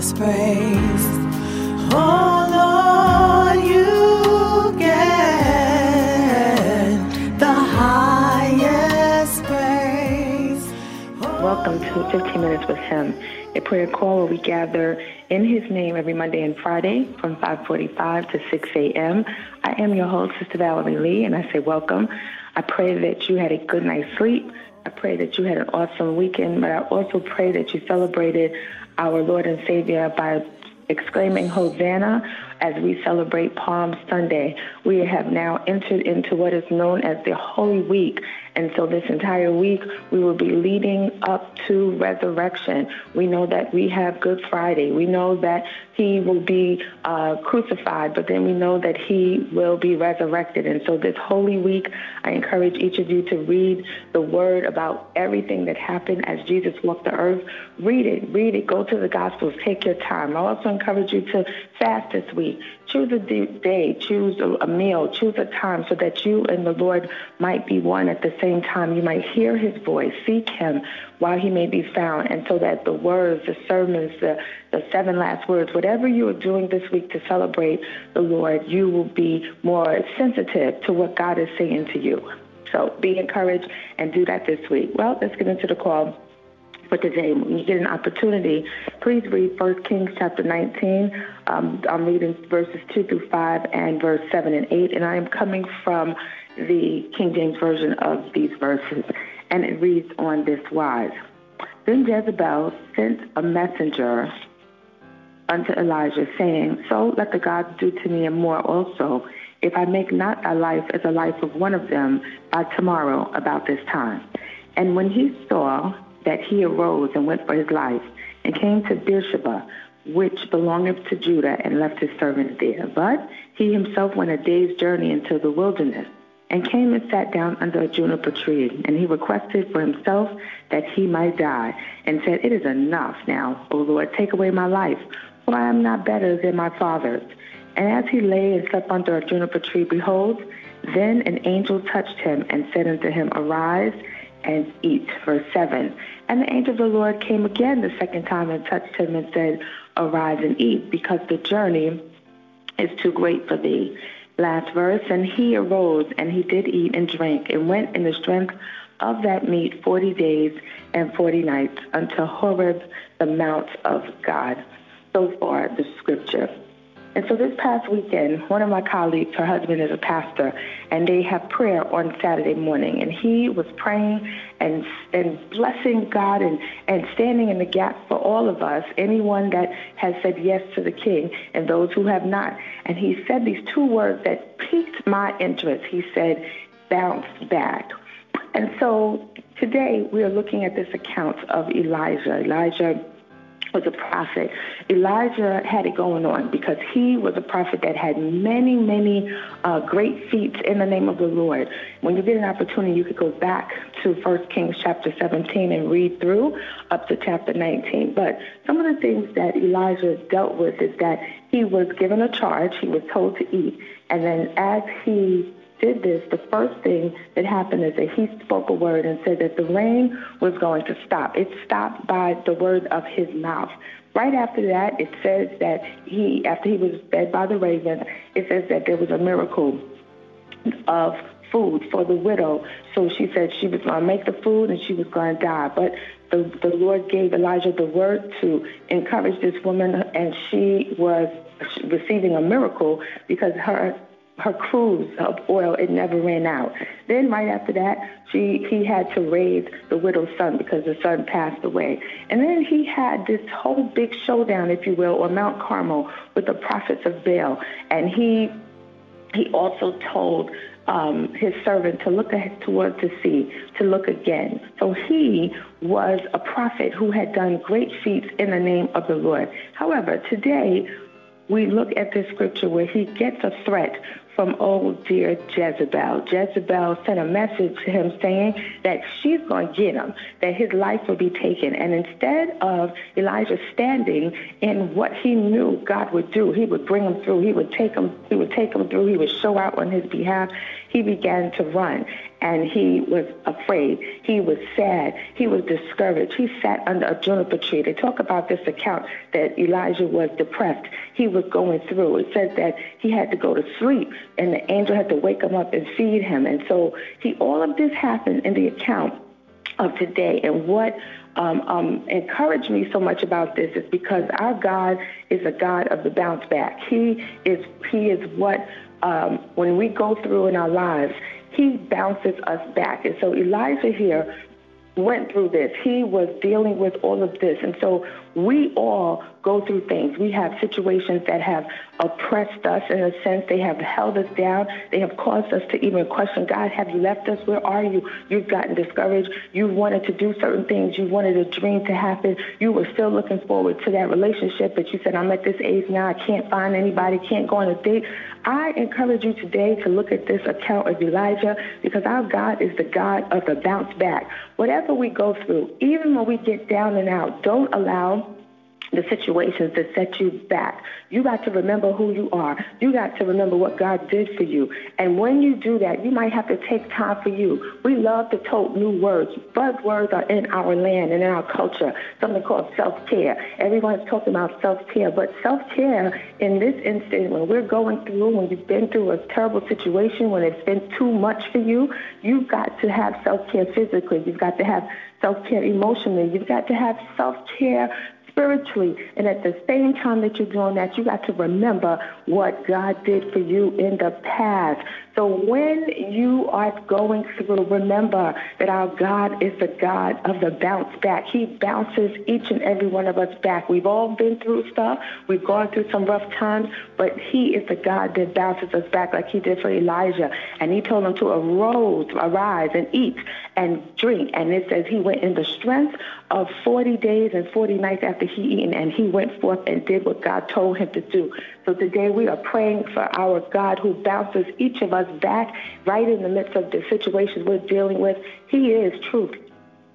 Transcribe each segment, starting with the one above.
highest praise. Oh Lord, you get the highest praise. Oh. Welcome to 15 Minutes with Him, a prayer call where we gather in His name every Monday and Friday from 5:45 to 6 a.m. I am your host, Sister Valerie Lee, and I say welcome. I pray that you had a good night's sleep. I pray that you had an awesome weekend, but I also pray that you celebrated our Lord and Savior by exclaiming Hosanna as we celebrate Palm Sunday. We have now entered into what is known as the Holy Week. And so this entire week, we will be leading up to resurrection. We know that we have Good Friday. We know that he will be uh, crucified, but then we know that he will be resurrected. And so this Holy Week, I encourage each of you to read the word about everything that happened as Jesus walked the earth. Read it, read it, go to the Gospels, take your time. I also encourage you to fast this week. Choose a day, choose a meal, choose a time so that you and the Lord might be one at the same time. You might hear his voice, seek him while he may be found, and so that the words, the sermons, the, the seven last words, whatever you are doing this week to celebrate the Lord, you will be more sensitive to what God is saying to you. So be encouraged and do that this week. Well, let's get into the call for today. When you get an opportunity, please read 1 Kings chapter 19. Um, I'm reading verses 2 through 5 and verse 7 and 8, and I am coming from the King James Version of these verses, and it reads on this wise. Then Jezebel sent a messenger unto Elijah, saying, So let the gods do to me and more also, if I make not thy life as the life of one of them by tomorrow about this time. And when he saw that he arose and went for his life, and came to Beersheba, which belongeth to Judah, and left his servant there. But he himself went a day's journey into the wilderness, and came and sat down under a juniper tree. And he requested for himself that he might die, and said, It is enough now, O Lord, take away my life, for I am not better than my fathers. And as he lay and slept under a juniper tree, behold, then an angel touched him and said unto him, Arise and eat. Verse 7. And the angel of the Lord came again the second time and touched him and said, Arise and eat, because the journey is too great for thee. Last verse. And he arose and he did eat and drink and went in the strength of that meat forty days and forty nights unto Horeb, the mount of God. So far, the scripture. And so this past weekend, one of my colleagues, her husband is a pastor, and they have prayer on Saturday morning. And he was praying and and blessing God and, and standing in the gap for all of us, anyone that has said yes to the King and those who have not. And he said these two words that piqued my interest. He said, bounce back. And so today we are looking at this account of Elijah. Elijah was a prophet. Elijah had it going on because he was a prophet that had many, many uh, great feats in the name of the Lord. When you get an opportunity, you could go back to 1 Kings chapter 17 and read through up to chapter 19. But some of the things that Elijah dealt with is that he was given a charge, he was told to eat, and then as he did this, the first thing that happened is that he spoke a word and said that the rain was going to stop. It stopped by the word of his mouth. Right after that, it says that he, after he was fed by the ravens, it says that there was a miracle of food for the widow. So she said she was going to make the food and she was going to die. But the, the Lord gave Elijah the word to encourage this woman, and she was receiving a miracle because her her cruse of oil, it never ran out. Then right after that, she he had to raise the widow's son because the son passed away. And then he had this whole big showdown, if you will, on Mount Carmel with the prophets of Baal. And he he also told um, his servant to look ahead towards the sea, to look again. So he was a prophet who had done great feats in the name of the Lord. However, today we look at this scripture where he gets a threat from old dear Jezebel. Jezebel sent a message to him saying that she's going to get him, that his life will be taken. And instead of Elijah standing in what he knew God would do, he would bring him through, he would take him, he would take him through, he would show out on his behalf. He began to run and he was afraid. He was sad. He was discouraged. He sat under a juniper tree. They talk about this account that Elijah was depressed. He was going through. It says that he had to go to sleep, and the angel had to wake him up and feed him. And so he, all of this happened in the account of today. And what um, um, encouraged me so much about this is because our God is a God of the bounce back. He is He is what um, when we go through in our lives, he bounces us back. And so Elijah here went through this. He was dealing with all of this. And so we all go through things. We have situations that have oppressed us in a sense. They have held us down. They have caused us to even question God, have you left us? Where are you? You've gotten discouraged. You wanted to do certain things. You wanted a dream to happen. You were still looking forward to that relationship, but you said, I'm at this age now. I can't find anybody, can't go on a date. I encourage you today to look at this account of Elijah because our God is the God of the bounce back. Whatever we go through, even when we get down and out, don't allow the situations that set you back. You got to remember who you are. You got to remember what God did for you. And when you do that, you might have to take time for you. We love to tote new words. Buzzwords are in our land and in our culture, something called self-care. Everyone's talking about self-care, but self-care in this instance, when we're going through, when you've been through a terrible situation, when it's been too much for you, you've got to have self-care physically. You've got to have self-care emotionally. You've got to have self-care spiritually. And at the same time that you're doing that, you got to remember what God did for you in the past. So when you are going through, remember that our God is the God of the bounce back. He bounces each and every one of us back. We've all been through stuff. We've gone through some rough times, but he is the God that bounces us back like he did for Elijah. And he told him to arise, arise and eat and drink. And it says he went in the strength of 40 days and 40 nights after he eaten, and he went forth and did what God told him to do. So today we are praying for our God who bounces each of us back right in the midst of the situations we're dealing with. He is truth,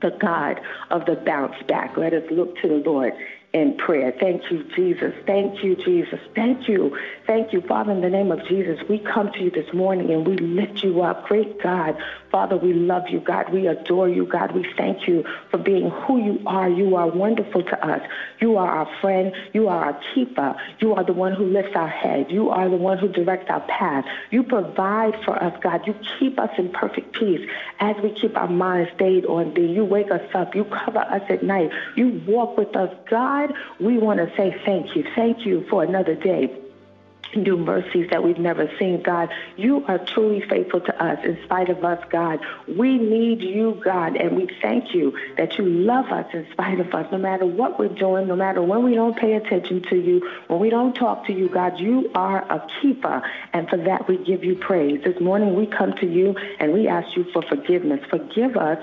the God of the bounce back. Let us look to the Lord in prayer. Thank you, Jesus. Thank you, Jesus. Thank you. Thank you, Father, in the name of Jesus. We come to you this morning and we lift you up. Great God, Father, we love you, God. We adore you, God. We thank you for being who you are. You are wonderful to us. You are our friend. You are our keeper. You are the one who lifts our head. You are the one who directs our path. You provide for us, God. You keep us in perfect peace as we keep our minds stayed on thee. You wake us up. You cover us at night. You walk with us, God. We want to say thank you. Thank you for another day new mercies that we've never seen, God. You are truly faithful to us in spite of us, God. We need you, God, and we thank you that you love us in spite of us, no matter what we're doing, no matter when we don't pay attention to you, when we don't talk to you, God. You are a keeper, and for that we give you praise. This morning we come to you and we ask you for forgiveness. Forgive us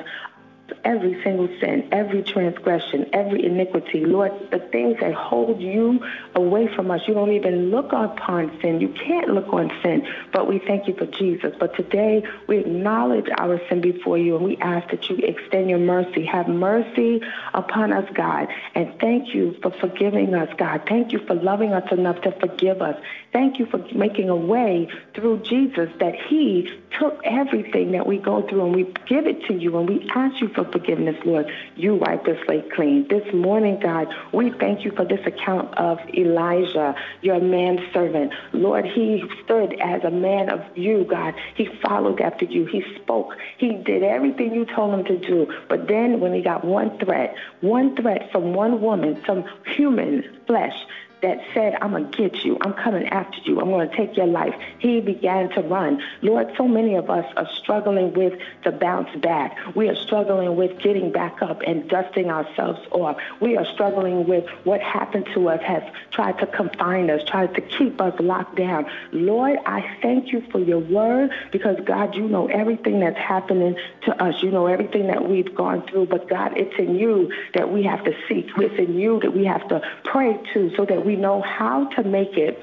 every single sin, every transgression, every iniquity. Lord, the things that hold you away from us, you don't even look upon sin. You can't look on sin, but we thank you for Jesus. But today we acknowledge our sin before you and we ask that you extend your mercy. Have mercy upon us, God. And thank you for forgiving us, God. Thank you for loving us enough to forgive us. Thank you for making a way through Jesus that he took everything that we go through and we give it to you and we ask you for forgiveness, Lord. You wipe the slate clean. This morning, God, we thank you for this account of Elijah, your manservant. Lord, he stood as a man of you, God. He followed after you. He spoke. He did everything you told him to do. But then when he got one threat, one threat from one woman, some human flesh, that said, I'm going to get you. I'm coming after you. I'm going to take your life. He began to run. Lord, so many of us are struggling with the bounce back. We are struggling with getting back up and dusting ourselves off. We are struggling with what happened to us has tried to confine us, tried to keep us locked down. Lord, I thank you for your word because, God, you know everything that's happening to us. You know everything that we've gone through. But, God, it's in you that we have to seek. It's in you that we have to pray to so that we we know how to make it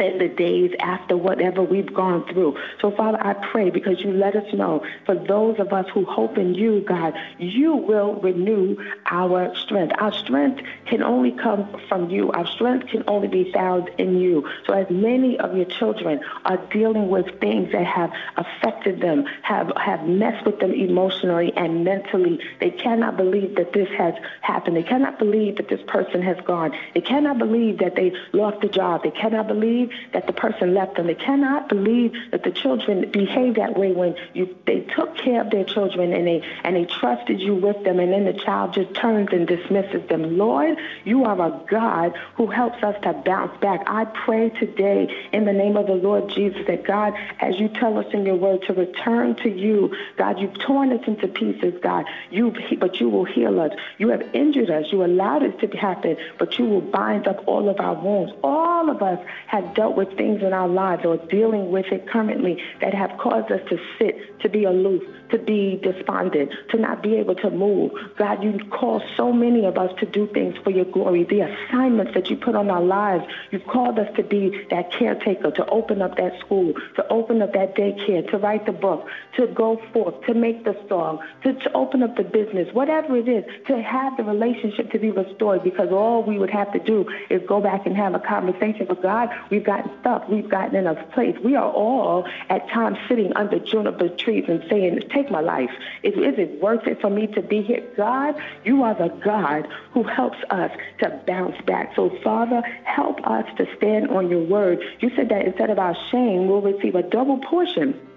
in the days after whatever we've gone through. So, Father, I pray because you let us know for those of us who hope in you, God, you will renew our strength. Our strength can only come from you, our strength can only be found in you. So, as many of your children are dealing with things that have affected them, have, have messed with them emotionally and mentally, they cannot believe that this has happened. They cannot believe that this person has gone. They cannot believe that they lost a job. They cannot believe that the person left them. They cannot believe that the children behave that way when you they took care of their children and they and they trusted you with them and then the child just turns and dismisses them. Lord, you are a God who helps us to bounce back. I pray today in the name of the Lord Jesus that God, as you tell us in your word to return to you, God, you've torn us into pieces, God. You but you will heal us. You have injured us. You allowed it to happen, but you will bind up all of our wounds. All of us have dealt with things in our lives or dealing with it currently that have caused us to sit, to be aloof, to be despondent, to not be able to move. God, you call so many of us to do things for your glory. The assignments that you put on our lives, you've called us to be that caretaker, to open up that school, to open up that daycare, to write the book, to go forth, to make the song, to, to open up the business, whatever it is, to have the relationship to be restored because all we would have to do is go back and have a conversation with God. We've gotten stuck. We've gotten in a place. We are all at times sitting under juniper trees and saying, Take my life. Is, is it worth it for me to be here? God, you are the God who helps us to bounce back. So, Father, help us to stand on your word. You said that instead of our shame, we'll receive a double portion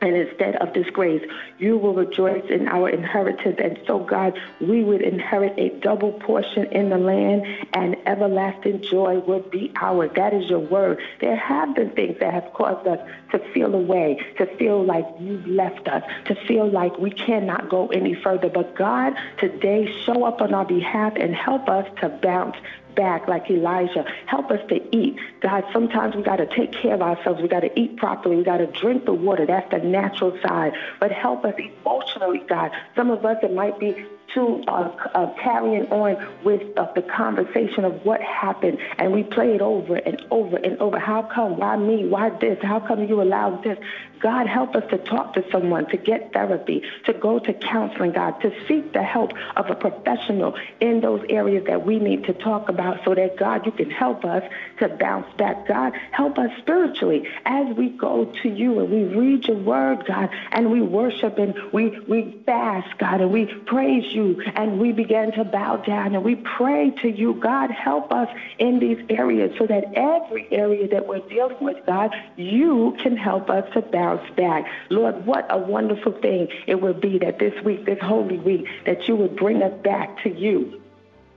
and instead of disgrace, you will rejoice in our inheritance. And so, God, we would inherit a double portion in the land, and everlasting joy would be ours. That is your word. There have been things that have caused us to feel away, to feel like you've left us, to feel like we cannot go any further. But God, today, show up on our behalf and help us to bounce back like Elijah. Help us to eat. God, sometimes we got to take care of ourselves. We got to eat properly. We got to drink the water. That's the natural side. But help us emotionally, God. Some of us, it might be to uh, uh, carrying on with uh, the conversation of what happened, and we play it over and over and over. How come? Why me? Why this? How come you allowed this? God, help us to talk to someone, to get therapy, to go to counseling, God, to seek the help of a professional in those areas that we need to talk about so that, God, you can help us to bounce back. God, help us spiritually as we go to you and we read your word, God, and we worship and we, we fast, God, and we praise you and we begin to bow down and we pray to you. God, help us in these areas so that every area that we're dealing with, God, you can help us to bounce back. Lord, what a wonderful thing it would be that this week, this holy week, that you would bring us back to you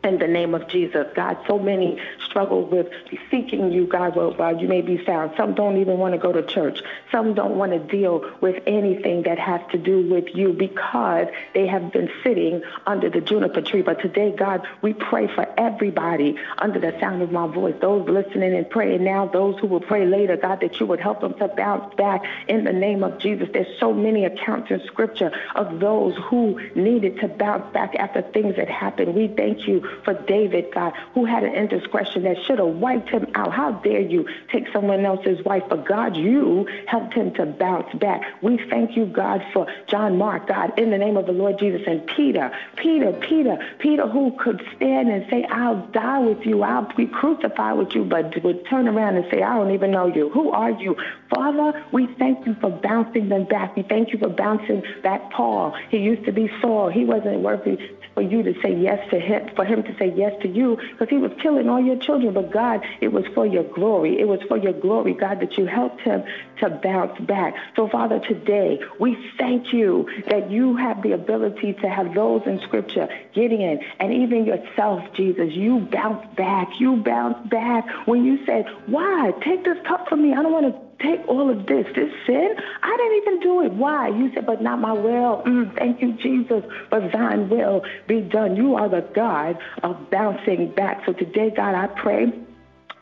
in the name of Jesus. God, so many struggle with seeking you, God, while you may be found. Some don't even want to go to church. Some don't want to deal with anything that has to do with you because they have been sitting under the juniper tree. But today, God, we pray for everybody under the sound of my voice, those listening and praying now, those who will pray later, God, that you would help them to bounce back in the name of Jesus. There's so many accounts in Scripture of those who needed to bounce back after things that happened. We thank you for David, God, who had an indiscretion that should have wiped him out. How dare you take someone else's wife? But God, you helped him to bounce back. We thank you, God, for John Mark, God, in the name of the Lord Jesus, and Peter, Peter, Peter, Peter, who could stand and say, I'll die with you, I'll be crucified with you, but would turn around and say, I don't even know you. Who are you? Father, we thank you for bouncing them back. We thank you for bouncing back Paul. He used to be Saul. He wasn't worthy for you to say yes to him, for him to say yes to you, because he was killing all your children. But God, it was for your glory. It was for your glory, God, that you helped him to bounce back. So, Father, today we thank you that you have the ability to have those in Scripture, Gideon, and even yourself, Jesus. You bounce back. You bounce back when you said, "Why take this cup from me? I don't want to." Take all of this, this sin. I didn't even do it. Why? You said, but not my will. Mm, thank you, Jesus, but thine will be done. You are the God of bouncing back. So today, God, I pray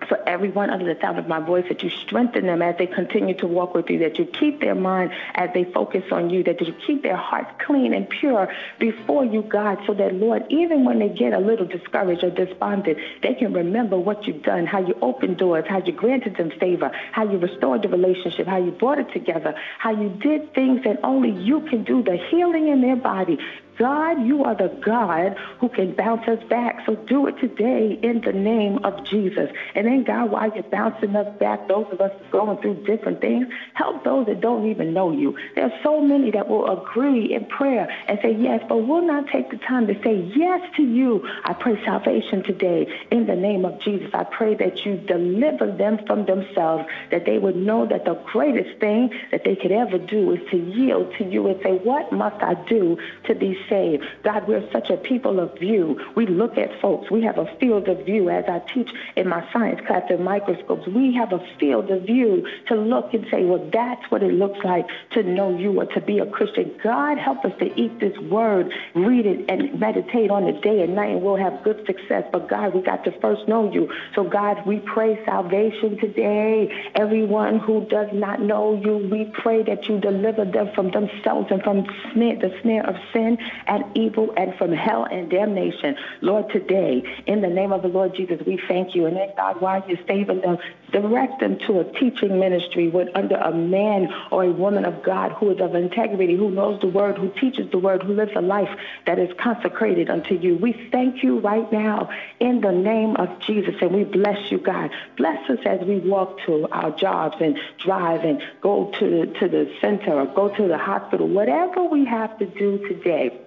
for everyone under the sound of my voice, that you strengthen them as they continue to walk with you, that you keep their mind as they focus on you, that you keep their hearts clean and pure before you, God, so that, Lord, even when they get a little discouraged or despondent, they can remember what you've done, how you opened doors, how you granted them favor, how you restored the relationship, how you brought it together, how you did things that only you can do, the healing in their body. God, you are the God who can bounce us back. So do it today in the name of Jesus. And then, God, while you're bouncing us back, those of us going through different things, help those that don't even know you. There are so many that will agree in prayer and say yes, but will not take the time to say yes to you. I pray salvation today in the name of Jesus. I pray that you deliver them from themselves, that they would know that the greatest thing that they could ever do is to yield to you and say, What must I do to be saved. God, we're such a people of view. We look at folks. We have a field of view. As I teach in my science class in microscopes, we have a field of view to look and say, well, that's what it looks like to know you or to be a Christian. God, help us to eat this word, read it, and meditate on it day and night, and we'll have good success. But God, we got to first know you. So, God, we pray salvation today. Everyone who does not know you, we pray that you deliver them from themselves and from the snare of sin and evil and from hell and damnation. Lord, today, in the name of the Lord Jesus, we thank you. And then, God, while you're saving them, direct them to a teaching ministry with under a man or a woman of God who is of integrity, who knows the word, who teaches the word, who lives a life that is consecrated unto you. We thank you right now in the name of Jesus, and we bless you, God. Bless us as we walk to our jobs and drive and go to the, to the center or go to the hospital, whatever we have to do today.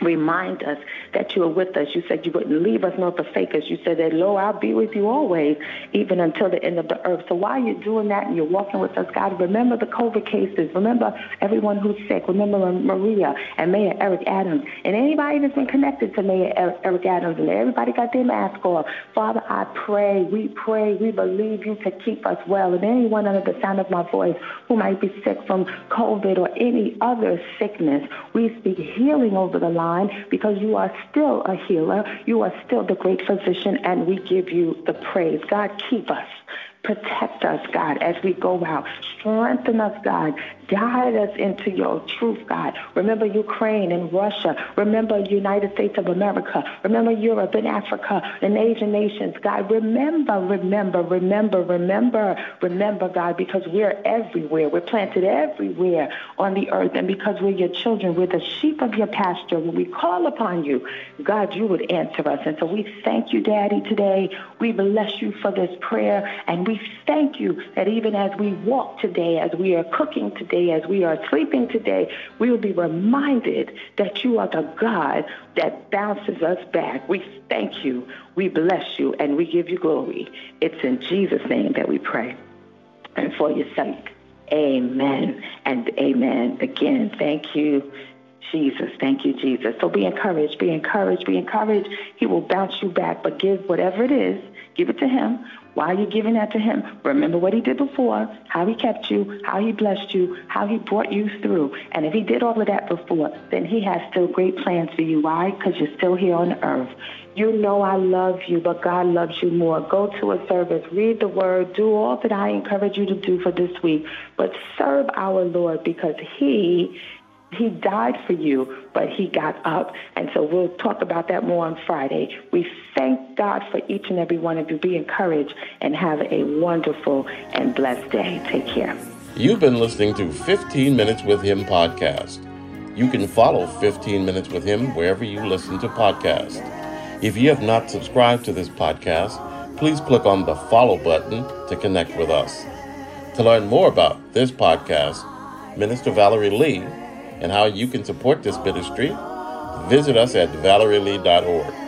Remind us that you are with us. You said you wouldn't leave us nor forsake us. You said that, Lo, I'll be with you always, even until the end of the earth. So while you're doing that and you're walking with us, God, remember the COVID cases. Remember everyone who's sick. Remember Maria and Mayor Eric Adams and anybody that's been connected to Mayor er-, Eric Adams and everybody got their mask off. Father, I pray, we pray, we believe you to keep us well. And anyone under the sound of my voice who might be sick from COVID or any other sickness, we speak healing over the because you are still a healer. You are still the great physician, and we give you the praise. God, keep us. Protect us, God, as we go out. Strengthen us, God. Guide us into your truth, God. Remember Ukraine and Russia. Remember United States of America. Remember Europe and Africa and Asian nations, God. Remember, remember, remember, remember, remember, God, because we're everywhere. We're planted everywhere on the earth. And because we're your children, we're the sheep of your pasture. When we call upon you, God, you would answer us. And so we thank you, Daddy, today. We bless you for this prayer. And we thank you that even as we walk today, as we are cooking today, as we are sleeping today, we will be reminded that you are the God that bounces us back. We thank you, we bless you, and we give you glory. It's in Jesus' name that we pray. And for your sake, amen and amen. Again, thank you. Jesus. Thank you, Jesus. So be encouraged, be encouraged, be encouraged. He will bounce you back, but give whatever it is, give it to Him. Why are you're giving that to Him, remember what He did before, how He kept you, how He blessed you, how He brought you through. And if He did all of that before, then He has still great plans for you. Why? Because you're still here on earth. You know I love you, but God loves you more. Go to a service, read the word, do all that I encourage you to do for this week, but serve our Lord because He he died for you, but he got up. And so we'll talk about that more on Friday. We thank God for each and every one of you. Be encouraged and have a wonderful and blessed day. Take care. You've been listening to 15 Minutes with Him podcast. You can follow 15 Minutes with Him wherever you listen to podcasts. If you have not subscribed to this podcast, please click on the follow button to connect with us. To learn more about this podcast, Minister Valerie Lee and how you can support this ministry, visit us at valerielee.org.